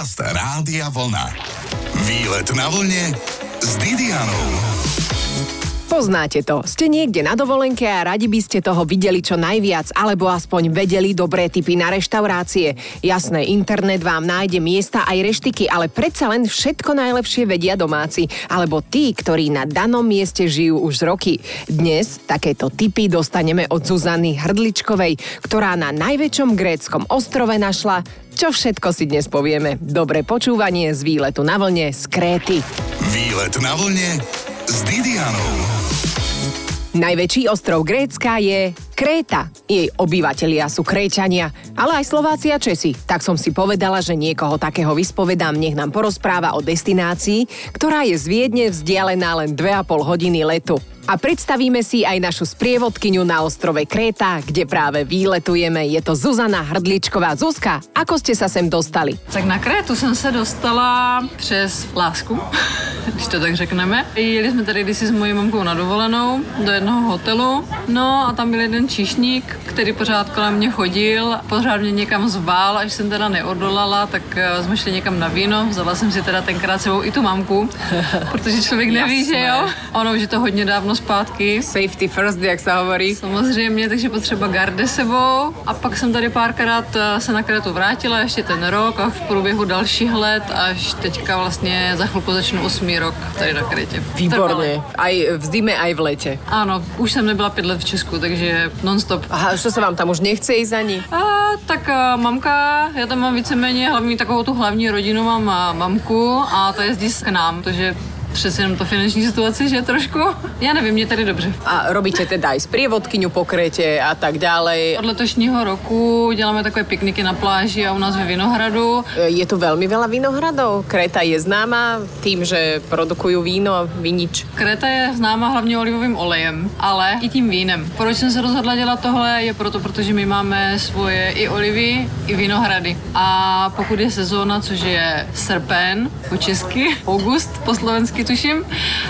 Podcast Rádia Vlna. Výlet na vlne s Didianou. Poznáte to. Ste niekde na dovolenke a radi by ste toho videli čo najviac, alebo aspoň vedeli dobré typy na reštaurácie. Jasné, internet vám nájde miesta aj reštiky, ale predsa len všetko najlepšie vedia domáci, alebo tí, ktorí na danom mieste žijú už roky. Dnes takéto typy dostaneme od Zuzany Hrdličkovej, ktorá na najväčšom gréckom ostrove našla čo všetko si dnes povieme. Dobré počúvanie z výletu na vlne z Kréty. Výlet na vlne s Didianou. Najväčší ostrov Grécka je Kréta. Jej obyvatelia sú Kréčania, ale aj Slováci a Česi. Tak som si povedala, že niekoho takého vyspovedám, nech nám porozpráva o destinácii, ktorá je z Viedne vzdialená len 2,5 hodiny letu. A predstavíme si aj našu sprievodkyňu na ostrove Kréta, kde práve výletujeme. Je to Zuzana Hrdličková. Zuzka, ako ste sa sem dostali? Tak na Krétu jsem se dostala přes lásku, když to tak řekneme. Jeli jsme tady kdysi s mojí mamkou na dovolenou do jednoho hotelu, no a tam byl jeden číšník, který pořád kolem mě chodil, pořád mě někam zval, až jsem teda neodolala, tak eh, jsme šli někam na víno, vzala jsem si teda tenkrát sebou i tu mamku, protože člověk neví, že jo. Ono už je to hodně dávno zpátky. Safety first, jak sa hovorí. Samozřejmě, takže potřeba garde sebou. A pak jsem tady párkrát eh, se na Kretu vrátila, ještě ten rok a v průběhu dalších let, až teďka vlastně za chvilku začnu osmý rok tady na Kretě. Výborne. Aj v zime, aj v lete. Ano, už jsem nebyla pět let v Česku, takže non-stop. Aha, čo sa vám tam už nechce ísť ani? A, tak a, mamka, já tam mám víceméně hlavní takovou tu hlavní rodinu, mám a, mamku a ta jezdí k nám, takže přece jenom to finanční situaci, že trošku. Já nevím, mě tady dobře. A robíte teda aj sprievodkyňu po Kréte a tak ďalej. Od letošního roku děláme takové pikniky na pláži a u nás ve Vinohradu. Je tu veľmi veľa vinohradov. Kréta je známa tým, že produkujú víno a vinič. Kréta je známa hlavně olivovým olejem, ale i tím vínem. Proč jsem se rozhodla dělat tohle? Je proto, protože my máme svoje i olivy, i vinohrady. A pokud je sezóna, což je srpen po česky, august po slovensky tuším,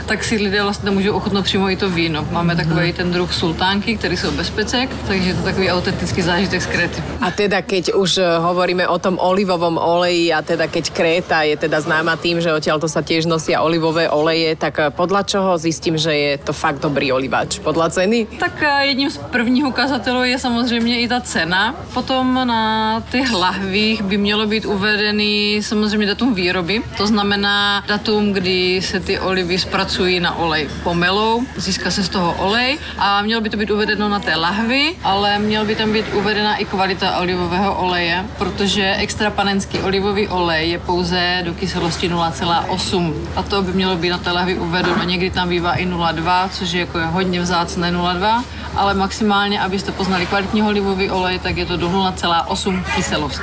tak si lidé vlastně můžou ochutnat přímo i to víno. Máme takový ten druh sultánky, který jsou bez pecek, takže je to takový autentický zážitek z Kréty. A teda keď už eh, hovoríme o tom olivovom oleji a teda keď Kréta je teda známa tým, že odtiaľto sa tiež nosia olivové oleje, tak eh, podľa čoho zistím, že je to fakt dobrý olivač? Podľa ceny? Tak eh, jedním z prvních ukazatelů je samozřejmě i ta cena. Potom na těch lahvích by mělo být uvedený samozřejmě datum výroby, to znamená datum, kdy se ty olivy zpracují na olej pomelou, získá se z toho olej a mělo by to být uvedeno na té lahvi, ale měl by tam být uvedena i kvalita olivového oleje, protože extra panenský olivový olej je pouze do kyselosti 0,8 a to by mělo být na té lahvi uvedeno. Někdy tam bývá i 0,2, což je jako je hodně vzácné 0,2, ale maximálně, abyste poznali kvalitní olivový olej, tak je to do 0,8 kyselost.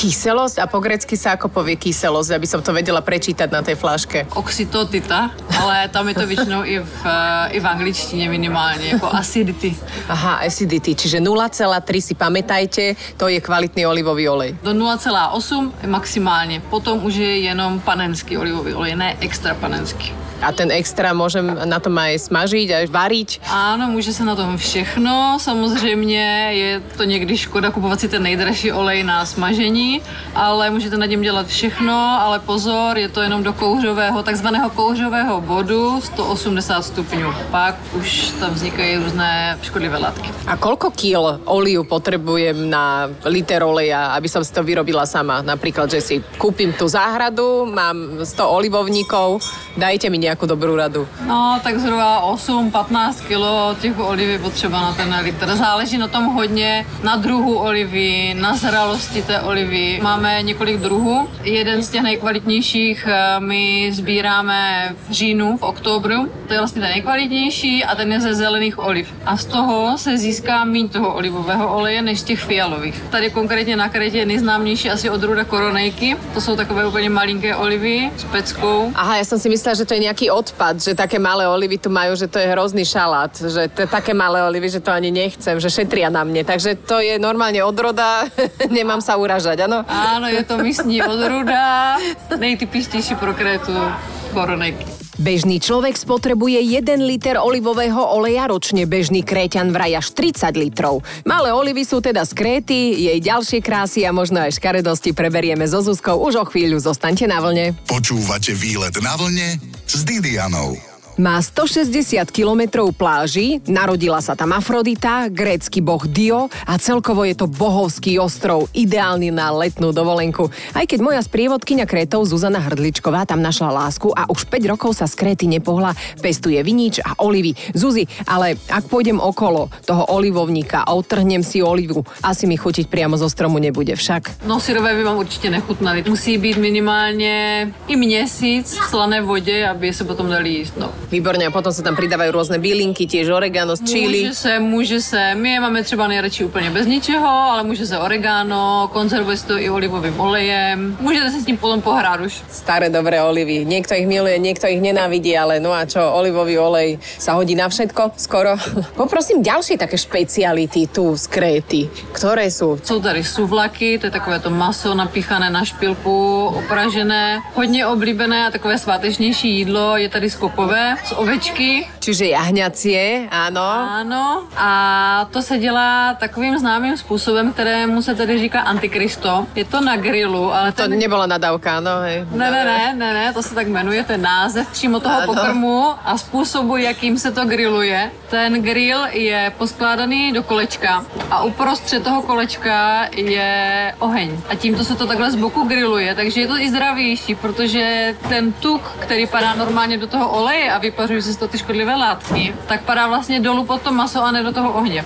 Kyselosť a po grecky sa ako povie kyselosť, aby som to vedela prečítať na tej flaške. Oxytotita, ale tam je to většinou i v, i v angličtině minimálně, jako acidity. Aha, acidity, čiže 0,3 si pamätajte, to je kvalitný olivový olej. Do 0,8 maximálně. Potom už je jenom panenský olivový olej, ne extra panenský. A ten extra môžem na tom aj smažiť, aj variť. Ano, může se na tom všechno. Samozřejmě je to někdy škoda kupovat si ten nejdražší olej na smažení, ale můžete na něm dělat všechno, ale pozor, je to jenom do kouřového, takzvaného kouřového bodu 180 stupňů. Pak už tam vznikají různé škodlivé látky. A koľko kil oliu potrebujem na liter oleja, aby som si to vyrobila sama? Napríklad, že si kúpim tú záhradu, mám 100 olivovníkov, dajte mi nejakú dobrú radu. No, tak zhruba 8-15 kilo těch oliv je potřeba na ten litr. Záleží na tom hodně, na druhu olivy, na zralosti té olivy. Máme několik druhů. Jeden z těch nejkvalitnějších eh, my sbíráme v říjnu, v oktobru. To je vlastně ten nejkvalitnější a ten je ze zelených oliv. A z toho se získá míň toho olivového oleje než z těch fialových. Tady konkrétně na Kretě je nejznámější asi odrůda koronejky. To jsou takové úplně malinké olivy s peckou. Aha, ja som si myslela, že to je nejaký odpad, že také malé olivy tu majú, že to je hrozný šalát, že to je také malé olivy, že to ani nechcem, že šetria na mne. Takže to je normálne odroda, nemám sa uražať? Áno, je to místní odrůda, nejtypičtější pro Krétu koronejky. Bežný človek spotrebuje 1 liter olivového oleja ročne, bežný kréťan vraj až 30 litrov. Malé olivy sú teda z Kréty, jej ďalšie krásy a možno aj škaredosti preberieme so Zuzkou. Už o chvíľu zostaňte na vlne. Počúvate výlet na vlne s Didianou. Má 160 kilometrov pláži, narodila sa tam Afrodita, grécky boh Dio a celkovo je to bohovský ostrov, ideálny na letnú dovolenku. Aj keď moja sprievodkynia Krétov Zuzana Hrdličková tam našla lásku a už 5 rokov sa z Kréty nepohla, pestuje vinič a olivy. Zuzi, ale ak pôjdem okolo toho olivovníka a otrhnem si olivu, asi mi chutiť priamo zo stromu nebude však. No syrové by vám určitě nechutnali. Musí být minimálně i měsíc v slané vodě, aby se potom dali jíst. No. Výborne, a potom sa tam pridávajú rôzne bylinky, tiež oregano z čili. Může se, může se. My je máme třeba nejradši úplně bez ničeho, ale může se oregano, konzervuje se to i olivovým olejem. Můžete se s tím potom pohrát už. Staré dobré olivy. Niekto ich miluje, niekto ich nenávidí, ale no a čo, olivový olej sa hodí na všetko skoro. Poprosím ďalšie také špeciality tu z Kréty. Ktoré sú? Jsou tady suvlaky, to je takové to maso napíchané na špilku, opražené. Hodně oblíbené a takové svátečnější jídlo je tady skopové z ovečky. Čiže jahňacie, áno. Ano, a to se dělá takovým známým způsobem, kterému se tedy říká antikristo. Je to na grilu, ale To ten... nebola nadávka, no hej. Ne, ne, ne, ne, ne, to se tak jmenuje, ten název přímo toho Ano. pokrmu a způsobu, jakým se to grilluje. Ten grill je poskládaný do kolečka a uprostřed toho kolečka je oheň. A tímto se to takhle z boku grilluje, takže je to i zdravější, protože ten tuk, který padá normálně do toho oleje a vypařují se z toho ty škodlivé látky, tak padá vlastně dolů pod to maso a ne do toho ohně.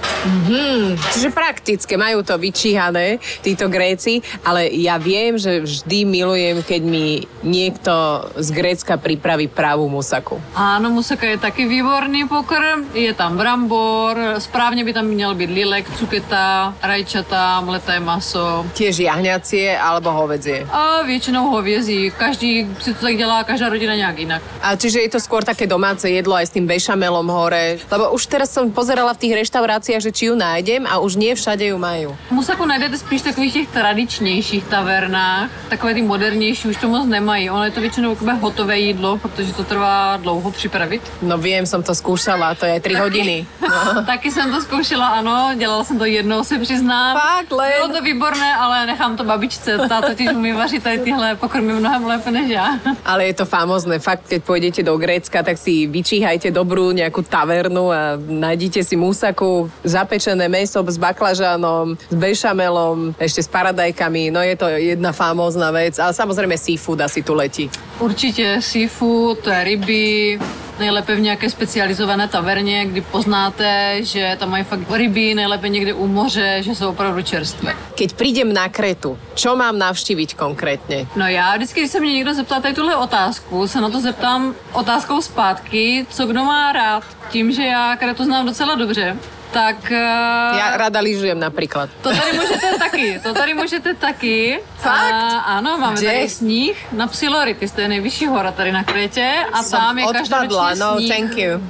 Čiže praktické, majú to vyčíhané, títo Gréci, ale ja viem, že vždy milujem, keď mi niekto z Grécka pripraví pravú musaku. Ano, musaka je taky výborný pokrm, je tam brambor, správně by tam měl být lilek, cuketa, rajčata, mleté maso, Tiež jahňacie alebo hovedzie. A většinou hovězí. Každý si to tak dělá, každá rodina nějak jinak. A čiže je to skôr také domáce jedlo aj s tým bešamelom hore. Lebo už teraz som pozerala v tých reštauráciách, že či ju nájdem a už nie všade ju majú. Musaku najdete spíš takových těch tradičnějších tavernách. Takové ty modernější už to moc nemají. Ono je to většinou takové hotové jídlo, protože to trvá dlouho připravit. No viem, som to skúšala, to je 3 hodiny. No. Taky jsem to zkoušela, ano, dělala jsem to jednou, se přiznám. Fakt, len? Bylo to výborné, ale nechám to babičce. Ta totiž umí vařit tady tyhle pokrmy mnohem lépe než já. Ale je to famózne. Fakt, keď pôjdete do Grécka, tak si vyčíhajte dobrú nejakú tavernu a nájdite si musaku, zapečené meso s baklažanom, s bešamelom, ešte s paradajkami. No je to jedna famózna vec. Ale samozrejme seafood asi tu letí. Určitě seafood, ryby, nejlépe v nějaké specializované taverně, kdy poznáte, že tam mají fakt ryby, nejlépe někde u moře, že jsou opravdu čerstvé. Keď prídem na Kretu, čo mám navštíviť konkrétne? No já vždycky, když se mě někdo zeptá tady tuhle otázku, se na to zeptám otázkou zpátky, co kdo má rád. Tím, že já Kretu znám docela dobře, tak... eh, Ja rada lyžujem napríklad. To tady můžete taky, to tady můžete taky. Fakt? A, ano, máme Kde? tady sníh na Psiloritis, to je nejvyšší hora tady na Krétě a tam je odpadla, no sníh. thank you.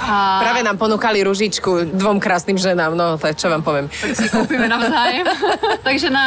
A Práve nám ponúkali ružičku dvom krásnym ženám, no to je, čo vám poviem. tak si koupíme navzájem. Takže na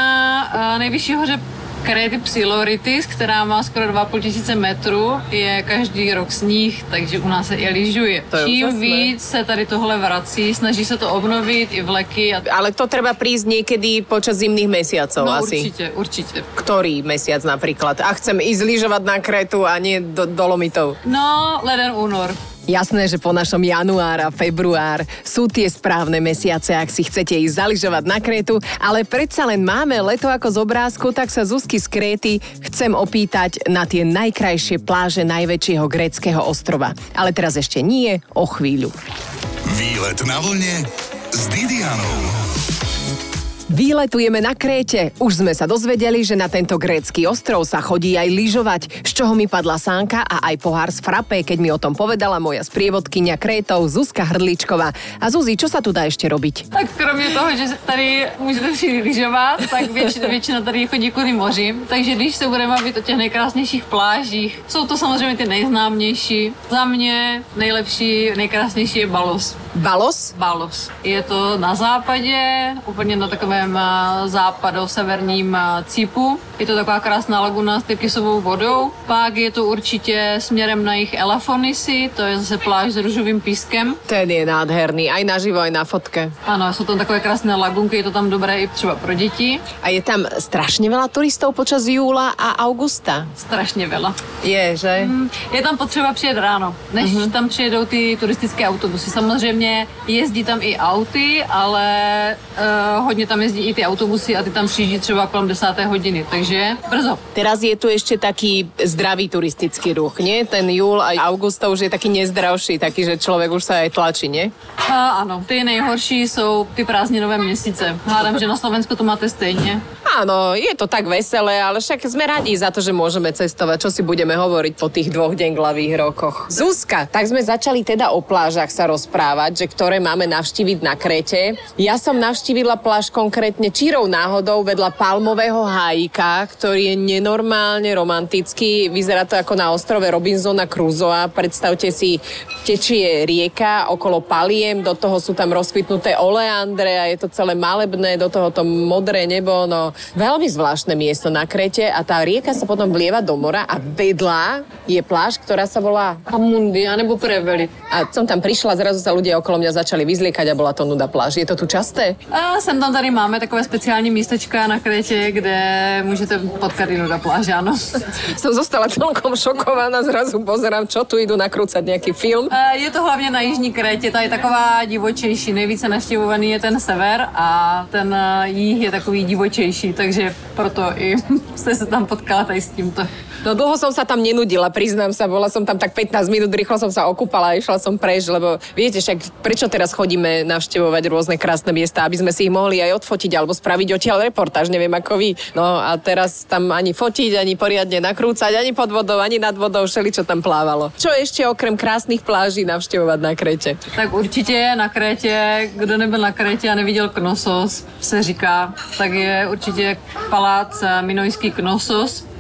uh, nejvyšší hoře Kréty Psiloritis, která má skoro 2,5 tisíce metrů, je každý rok sníh, takže u nás se i lyžuje. Čím úžasné. víc se tady tohle vrací, snaží se to obnovit i vleky. A... Ale to treba prísť niekedy počas zimných mesiacov No asi. určitě, určitě. Ktorý mesiac napríklad? A chcem ísť lyžovať na Kretu a nie do Dolomitov. No, leden, únor. Jasné, že po našom január a február sú tie správne mesiace, ak si chcete ísť zaližovať na Krétu, ale predsa len máme leto ako z obrázku, tak sa Zuzky z Kréty chcem opýtať na tie najkrajšie pláže najväčšieho gréckého ostrova. Ale teraz ešte nie, o chvíľu. Výlet na vlne s Didianou. Výletujeme na Kréte. Už sme sa dozvedeli, že na tento grécky ostrov sa chodí aj lyžovať, z čoho mi padla sánka a aj pohár z frappé, keď mi o tom povedala moja sprievodkynia Krétov Zuzka Hrdličková. A Zuzi, čo sa tu dá ešte robiť? Tak kromě toho, že tady můžete si lyžovat, tak většina, většina tady chodí kvůli moři. Takže když se budeme bavit o těch nejkrásnějších plážích, jsou to samozřejmě ty nejznámější. Za mě nejlepší, nejkrásnější je Balos. Balos? Balos. Je to na západě, úplně na takovém eh, západo-severním eh, cípu. Je to taková krásná laguna s tyrkysovou vodou. Pak je to určitě směrem na jich Elafonisy, to je zase pláž s růžovým pískem. Ten je nádherný, aj naživo, aj na fotke. Ano, jsou tam takové krásné lagunky, je to tam dobré i třeba pro děti. A je tam strašne veľa turistov počas júla a augusta. Strašně veľa. Je, že? Mm, Je tam potřeba přijet ráno, než uh-huh. tam přijedou ty turistické autobusy. Samozřejmě jezdí tam i auty, ale uh, hodně tam jezdí i ty autobusy a ty tam přijíždí třeba kolem 10. hodiny, takže brzo. Teraz je tu ešte taký zdravý turistický ruch, nie? Ten júl a august to už je taký nezdravší, taký, že človek už sa aj tlačí, nie? A ano, ty nejhorší jsou ty prázdninové měsíce. Hádám, že na Slovensku to máte stejně. Áno, je to tak veselé, ale však sme radi za to, že môžeme cestovať. Čo si budeme hovoriť po tých dvoch denglavých rokoch? Zuzka, tak sme začali teda o plážach sa rozprávať, že ktoré máme navštíviť na Krete. Ja som navštívila pláž konkrétne čírou náhodou vedľa palmového hájika, ktorý je nenormálne romantický. Vyzerá to ako na ostrove Robinsona Crusoe. Predstavte si, tečie rieka okolo paliem, do toho sú tam rozkvitnuté oleandre a je to celé malebné, do toho to modré nebo, no veľmi zvláštne miesto na Krete a tá rieka sa potom vlieva do mora a vedľa je pláž, ktorá sa volá Amundi, anebo Preveli. a som tam prišla, zrazu sa ľudia okolo mňa začali vyzliekať a bola to nuda pláž. Je to tu časté? A sem tam tady máme takové speciální místečka na Krétě, kde můžete potkat i nuda pláž, ano. Som zostala celkom šokovaná, zrazu pozerám, čo tu idú nakrúcať nejaký film. Eh, Je to hlavně na jižní Krétě, ta je taková divočejší. Nejvíce naštěvovaný je ten sever a ten eh, jih je takový divočejší, takže proto i jste se tam potkala tady s tímto. No dlho som sa tam nenudila, priznám sa, bola som tam tak 15 minút, rýchlo som sa okúpala a išla som preč, lebo viete však, prečo teraz chodíme navštevovať rôzne krásne miesta, aby sme si ich mohli aj odfotiť alebo spraviť odtiaľ reportáž, neviem ako vy. No a teraz tam ani fotiť, ani poriadne nakrúcať, ani pod vodou, ani nad vodou, všeli čo tam plávalo. Čo ešte okrem krásnych pláží navštevovať na Krete? Tak určitě na Krétě, kdo nebyl na Krétě a neviděl Knossos, se říká, tak je určitě palác eh, Minojský Knossos.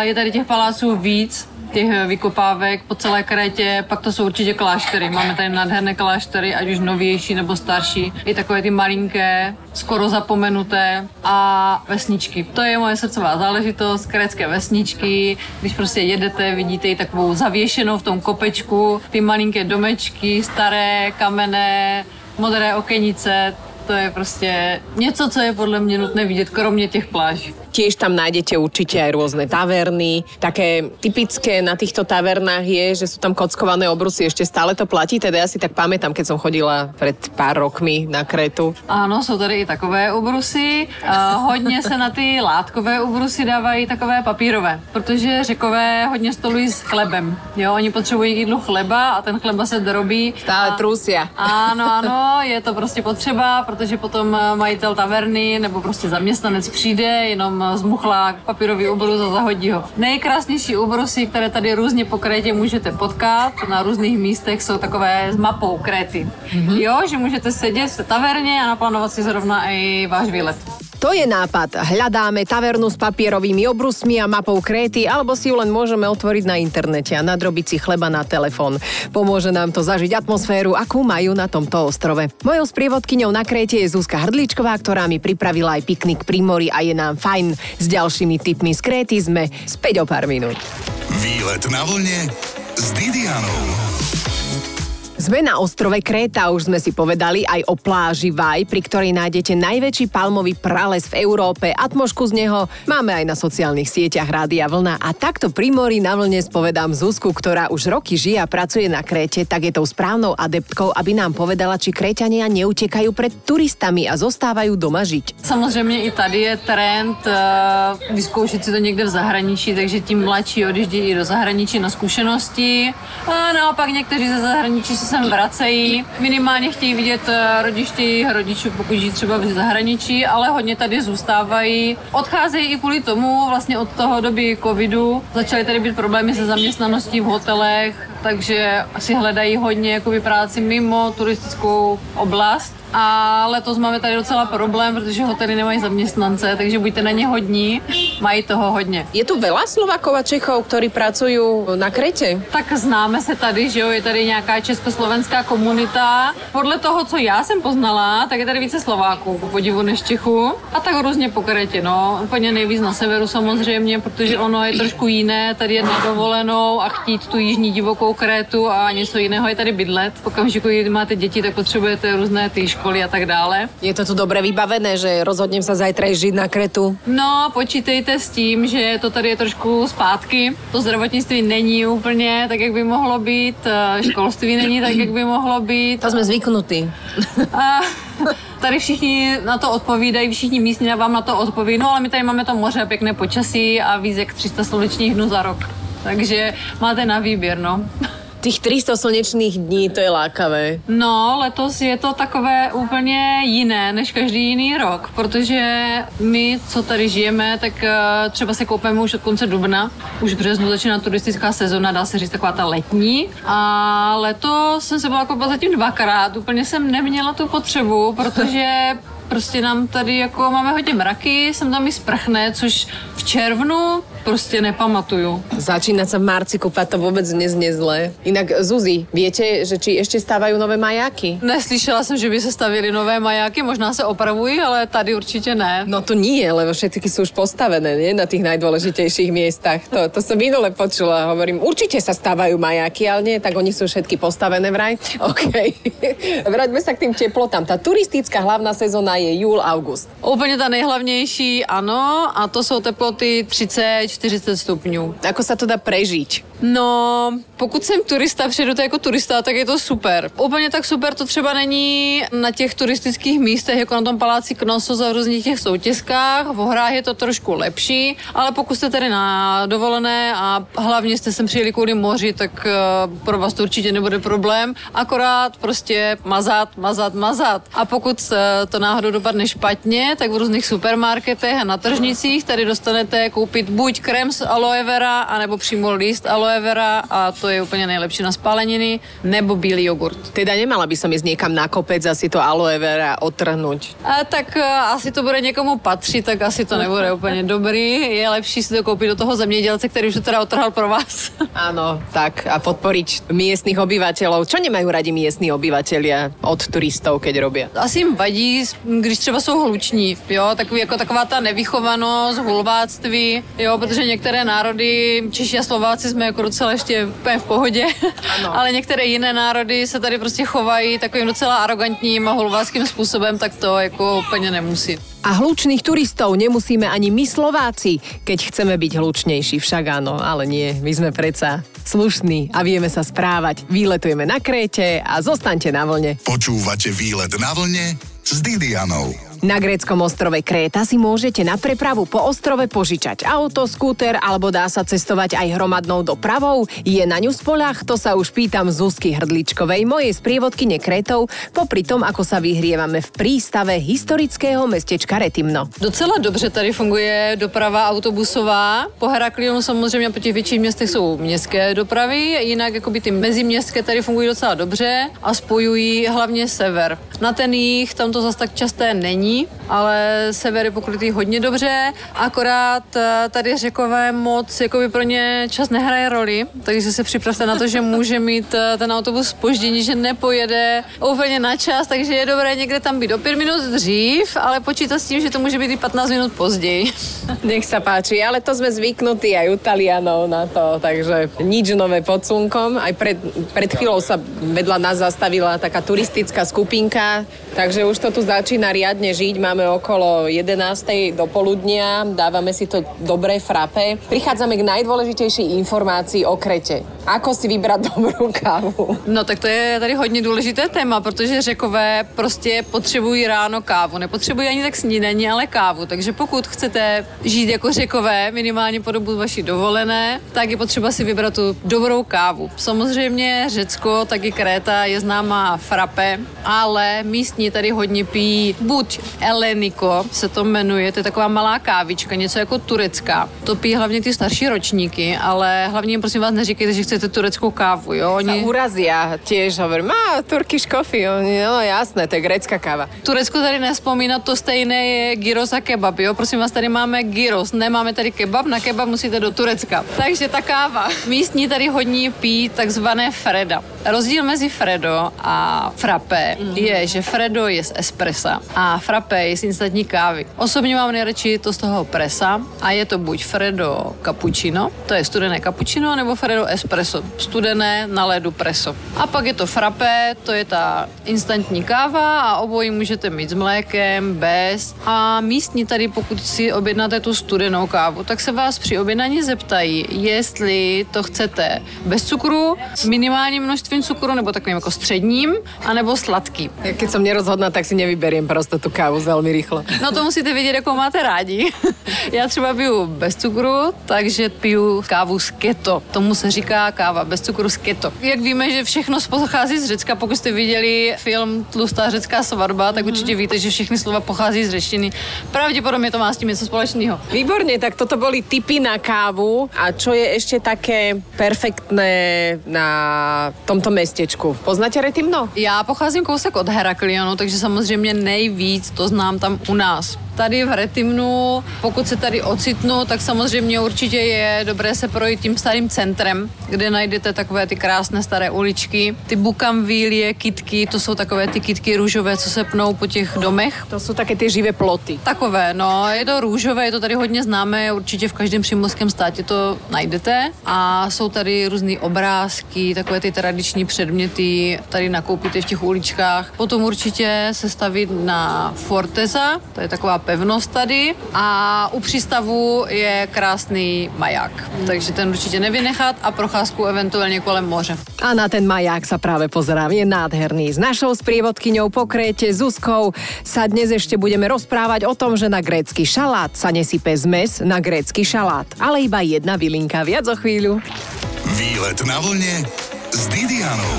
Je tady těch paláců víc, těch vykopávek po celé Krétě, pak to jsou určitě kláštery. Máme tady nádherné kláštery, ať už novější nebo starší. I takové ty malinké, skoro zapomenuté a vesničky. To je moje srdcová záležitost, krécké vesničky. Když prostě jedete, vidíte ji takovou zavěšenou v tom kopečku, ty malinké domečky, staré, kamenné, modré okenice, to je prostě něco, co je podle mě nutné vidět, kromě těch pláží. Tiež tam nájdete určite aj rôzne taverny. Také typické na týchto tavernách je, že sú tam kockované obrusy. Ešte stále to platí? Teda ja si tak pamätám, keď som chodila pred pár rokmi na Kretu. Ano, jsou tady i takové ubrusy. Uh, hodně se na ty látkové ubrusy dávají takové papírové, protože řekové hodně stolují s chlebem. Jo, oni potřebují k jídlu chleba a ten chleba se drobí. Stále a- trusia. Ano, ano, je to prostě potřeba, protože potom eh, majitel taverny nebo prostě zaměstnanec přijde, jenom eh, zmuchlá papírový ubrus a zahodí ho. Nejkrásnější ubrusy, které tady různě po Krétě můžete potkat, na různých místech jsou takové s mapou Kréty. Mm-hmm. Jo, že můžete sedět v taverně a naplánovat si zrovna i váš výlet. To je nápad. Hľadáme tavernu s papierovými obrusmi a mapou Kréty, alebo si ju len môžeme otvoriť na internete a nadrobiť si chleba na telefón. Pomôže nám to zažiť atmosféru, akú majú na tomto ostrove. Mojou sprievodkyňou na Kréte je Zuzka Hrdličková, ktorá mi pripravila aj piknik pri mori a je nám fajn. S ďalšími tipmi z Kréty sme späť o pár minút. Výlet na vlne s Didianou. Sme na ostrove Kréta, už sme si povedali aj o pláži Vaj, pri ktorej nájdete najväčší palmový prales v Európe. Atmošku z neho máme aj na sociálnych sieťach Rádia Vlna. A takto pri mori na vlne spovedám Zuzku, ktorá už roky žije a pracuje na Kréte, tak je tou správnou adeptkou, aby nám povedala, či Kréťania neutekajú pred turistami a zostávajú doma žiť. Samozřejmě i tady je trend uh, vyzkoušet si to někde v zahraničí, takže tím mladší odjíždí i do zahraničí na zkušenosti. A naopak někteří ze zahraničí se sem vracejí. Minimálně chtějí vidět eh, rodiště jejich rodičů, pokud žijí třeba v zahraničí, ale hodně tady zůstávají. Odcházejí i kvůli tomu, vlastně od toho doby covidu. Začaly tady být problémy se zaměstnaností v hotelech, takže si hledají hodně jakoby práci mimo turistickou oblast a letos máme tady docela problém, protože hotely nemají zaměstnance, takže buďte na ně hodní, mají toho hodně. Je tu veľa Slovakov a Čechov, ktorí pracujú na Krete? Tak známe se tady, že jo, je tady nějaká československá komunita. Podle toho, co já jsem poznala, tak je tady více Slováků, po podivu než Čechu. A tak různě po Kretě, no. Úplně nejvíc na severu samozřejmě, protože ono je trošku jiné, tady je na dovolenou a chtít tu jižní divokou Krétu a něco jiného je tady bydlet. V okamžiku, kdy máte děti, tak potřebujete různé ty školy a tak dále. Je to tu dobre vybavené, že rozhodnem sa zajtra žiť na Kretu? No, počítejte s tím, že to tady je trošku zpátky. To zdravotnictví není úplně tak, jak by mohlo být. eh, Školství není tak, jak by mohlo být. To sme zvyknutí. A tady všichni na to odpovídají, všichni místní vám na to odpoví. No ale my tady máme to moře, pěkné počasí a víc jak 300 slunečních dnů za rok. Takže máte na výběr, no. Tých 300 slnečných dní, to je lákavé. No, letos je to takové úplně jiné než každý jiný rok, protože my, co tady žijeme, tak eh, třeba se koupeme už od konce dubna. Už v březnu začíná turistická sezona, dá se říct taková ta letní. A letos jsem se byla koupat zatím dvakrát. Úplně jsem neměla tu potřebu, protože prostě nám tady jako máme hodně mraky, jsem tam i sprchne, což v červnu prostě nepamatuju. Začínať sa v marci kúpať to vôbec neznie zle. Inak, Zuzi, viete, že či ešte stávajú nové majáky? Neslyšela jsem, že by se stavily nové majáky, možná se opravují, ale tady určitě ne. No to nie, lebo všetky sú už postavené, nie? Na tých najdôležitejších miestach. To, to som minule počula. Hovorím, určite sa stávajú majáky, ale nie, tak oni sú všetky postavené vraj. OK. Vráťme sa k tým teplotám. Tá turistická hlavná sezóna je júl, august. Úplně ta nejhlavnější, ano, a to jsou teploty 30-40 stupňů. Ako sa to dá prežiť? No, pokud jsem turista, přijedu to jako turista, tak je to super. Úplně tak super to třeba není na těch turistických místech, jako na tom paláci Knossos a v různých těch soutězkách. V horách je to trošku lepší, ale pokud jste tady na dovolené a hlavně jste sem přijeli kvůli moři, tak eh, pro vás to určitě nebude problém. Akorát prostě mazat, mazat, mazat. A pokud eh, to náhodou dopadne špatně, tak v různých supermarketech a na tržnicích tady dostanete koupit buď krém z aloe vera, anebo přímo list aloe vera a to je úplně nejlepší na spáleniny, nebo bílý jogurt. Teda nemala by som ísť niekam na kopec a si to aloe vera otrhnúť. A tak eh, asi to bude někomu patřit, tak asi to nebude úplně dobrý. Je lepší si to koupit do toho zemědělce, který už to teda otrhal pro vás. Áno, tak a podporiť miestnych obyvateľov. Čo nemajú radi miestni obyvateľia od turistov, keď robia? Asi jim vadí, když třeba jsou hluční, jo, takový, jako taková ta nevychovanost, hulváctví, jo, protože některé národy, Češi a Slováci jsme jako docela ještě úplně v pohodě, Ano. ale některé jiné národy se tady prostě chovají takovým docela arrogantním a hulváckým způsobem, tak to jako úplně nemusí. A hlučných turistov nemusíme ani my Slováci, keď chceme byť hlučnejší. Však áno, ale nie, my sme predsa slušní a vieme sa správať. Výletujeme na Kréte a zostaňte na vlne. Počúvate výlet na vlne s Didianou. Na gréckom ostrove Kréta si môžete na prepravu po ostrove požičať auto, skúter alebo dá sa cestovať aj hromadnou dopravou. Je na ňu spoľah? To sa už pýtam Zuzky Hrdličkovej, mojej sprievodkyne Krétov, popri tom, ako sa vyhrievame v prístave historického mestečka Retimno. Docela dobře tady funguje doprava autobusová. Po Heraklionu samozřejmě po těch větších městech jsou městské dopravy, jinak jakoby ty meziměstské tady fungují docela dobře a spojují hlavně sever. Na ten jich tam to zas tak časté není, ale sever je pokrytý hodně dobře, akorát eh, tady řekové moc jakoby pro ně čas nehraje roli, takže se připravte na to, že může mít eh, ten autobus spoždění, že nepojede úplně na čas, takže je dobré někde tam být o 5 minut dřív, ale počítat s tím, že to může být i 15 minut později. Nech sa páči, ale to sme zvyknutí aj u Talianov na to, takže nič nové pod slnkom. Aj pred, pred chvíľou sa vedľa nás zastavila taká turistická skupinka, takže už to tu začína riadne žiť. Máme okolo 11. do poludnia, dávame si to dobré frape. Prichádzame k najdôležitejšej informácii o Krete. Ako si vybrať dobrú kávu? No tak to je tady hodně důležité téma, protože řekové prostě potřebují ráno kávu. Nepotřebují ani tak snídaní, ale kávu. Takže pokud chcete žít jako řekové minimálně po dobu vaší dovolené, tak je potřeba si vybrat tu dobrou kávu. Samozřejmě Řecko, tak i Kréta je známá frappe, ale místní tady hodně pijí buď Eleniko, se to jmenuje, to je taková malá kávička, něco jako turecká. To pijí hlavně ty starší ročníky, ale hlavně prosím vás neříkejte, že chcete chcete tureckou kávu, jo? Oni... Sa urazia tiež, hovorím, má Turkish coffee, oni, no jasné, to je grecká káva. Turecko tady nespomíná, to stejné je gyros a kebab, jo? Prosím vás, tady máme gyros, nemáme tady kebab, na kebab musíte do Turecka. Takže ta káva. Místní tady hodně pí takzvané Freda. Rozdíl mezi Fredo a frappé mm. je, že Fredo je z espressa a frappé je z instantní kávy. Osobně mám nejradši to z toho presa a je to buď Fredo cappuccino, to je studené cappuccino, nebo Fredo espresso, studené na ledu preso. A pak je to frappé, to je ta instantní káva a obojí můžete mít s mlékem, bez. A místní tady, pokud si objednáte tu studenou kávu, tak se vás při objednání zeptají, jestli to chcete bez cukru, minimální množství cukru, nebo takovým jako středním, anebo sladký. Keď som nerozhodná, tak si nevyberiem prostě tu kávu velmi rychle. No to musíte vědět, jakou máte rádi. Já třeba piju bez cukru, takže piju kávu z keto. Tomu se říká káva bez cukru z keto. Jak víme, že všechno pochází z Řecka, pokud jste viděli film Tlustá řecká svatba, tak mm-hmm. určitě víte, že všechny slova pochází z řečtiny. Pravděpodobně to má s tím něco společného. Výborně, tak toto boli tipy na kávu. A čo je ešte také perfektné na tomto mestečku? Poznáte Retimno? Já pocházím kousek od Heraklionu, takže samozřejmě nejvíc to znám tam u nás tady v Retimnu, pokud se tady ocitnu, tak samozřejmě určitě je dobré se projít tím starým centrem, kde najdete takové ty krásné staré uličky. Ty bukamvílie, kitky, to jsou takové ty kitky růžové, co se pnou po těch domech. To jsou také ty živé ploty. Takové, no, je to růžové, je to tady hodně známé, určitě v každém přímořském státě to najdete. A jsou tady různé obrázky, takové ty tradiční předměty, tady nakoupíte v těch uličkách. Potom určitě se stavit na Forteza, to je taková pevnost tady a u přístavu je krásný maják. Takže ten určitě nevynechat a procházku eventuálně kolem moře. A na ten maják sa práve pozerám, je nádherný. S našou sprievodkyňou po Kréte Zuzkou sa dnes ešte budeme rozprávať o tom, že na grécky šalát sa nesype zmes na grécky šalát, ale iba jedna bylinka. Viac o chvíľu. Výlet na vlne s Didianou.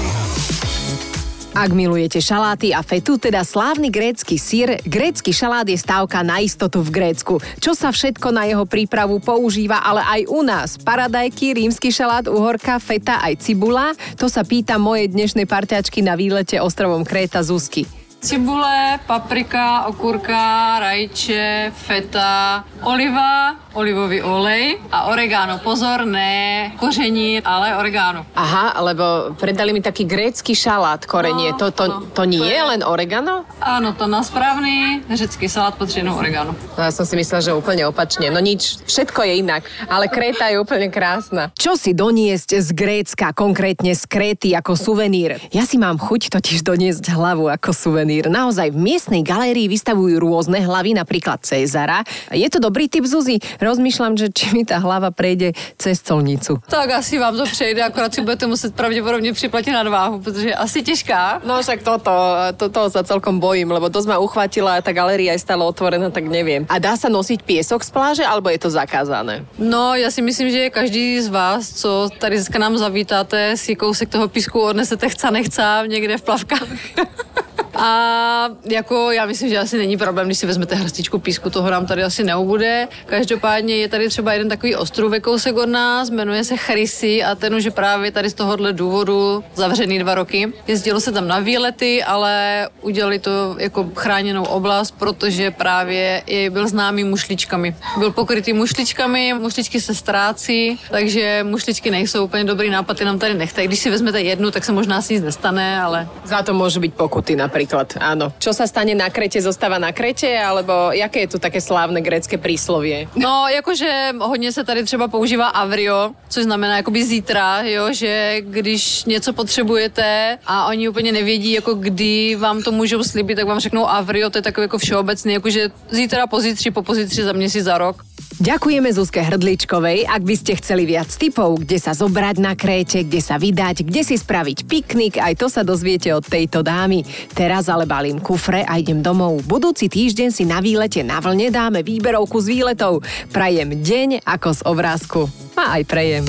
Ak milujete šaláty a fetu, teda slávny grécky sír, grécky šalát je stávka na istotu v Grécku. Čo sa všetko na jeho prípravu používa, ale aj u nás. Paradajky, rímsky šalát, uhorka, feta aj cibula. To sa pýta moje dnešnej parťačky na výlete ostrovom Kréta Zuzky. Cibule, paprika, okurka, rajče, feta, oliva, olivový olej a oregano. Pozor, ne koření, ale oregano. Aha, lebo predali mi taký grécky šalát korenie. No, to, to, to, to nie je len oregano? Áno, to na správny řecký salát potřebuje oregano. No, ja som si myslela, že úplne opačne. No nič, všetko je inak, ale Kréta je úplne krásna. Čo si doniesť z Grécka, konkrétne z Kréty ako suvenír? Ja si mám chuť totiž doniesť hlavu ako suvenír suvenír. Naozaj v miestnej galérii vystavujú rôzne hlavy, napríklad Cezara. Je to dobrý typ Zuzi? Rozmýšľam, že či mi tá hlava prejde cez colnicu. Tak asi vám to přejde, akorát si budete muset pravděpodobně připlatit na váhu, protože asi těžká. No však toto, toto sa celkom bojím, lebo to ma uchvatila, tá galéria je stále otvorená, tak neviem. A dá sa nosiť piesok z pláže, alebo je to zakázané? No, já si myslím, že každý z vás, co tady k nám zavítáte, si kousek toho písku odnesete chca nechca někde v plavkách. A jako já myslím, že asi není problém, když si vezmete hrstičku písku, toho nám tady asi neubude. Každopádně je tady třeba jeden takový ostrůvek kousek od nás, jmenuje se Chrysy a ten už je právě tady z tohohle důvodu zavřený dva roky. Jezdilo se tam na výlety, ale udělali to jako chráněnou oblast, protože právě je, byl známý mušličkami. Byl pokrytý mušličkami, mušličky se ztrácí, takže mušličky nejsou úplně dobrý nápad, ty nám tady nechte. Když si vezmete jednu, tak se možná asi nic nestane, ale... Za to môžu byť pokuty napríklad napríklad, áno. Čo sa stane na Krete, zostáva na Krete, alebo jaké je tu také slávne grécké príslovie? No, jakože hodně se tady třeba používá avrio, což znamená jakoby zítra, jo, že když něco potřebujete a oni úplně nevědí, jako kdy vám to můžou slíbit, tak vám řeknou avrio, to je takový jako všeobecný, jakože zítra, pozítří, po pozítří, za měsíc, za rok. Ďakujeme Zuzke Hrdličkovej. Ak by ste chceli viac tipov, kde sa zobrať na kréte, kde sa vydať, kde si spraviť piknik, aj to sa dozviete od tejto dámy. Teraz ale balím kufre a idem domov. Budúci týždeň si na výlete na vlne dáme výberovku z výletov. Prajem deň ako z obrázku. A aj prejem.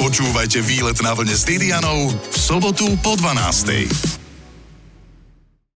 Počúvajte výlet na vlne s Didianou v sobotu po 12.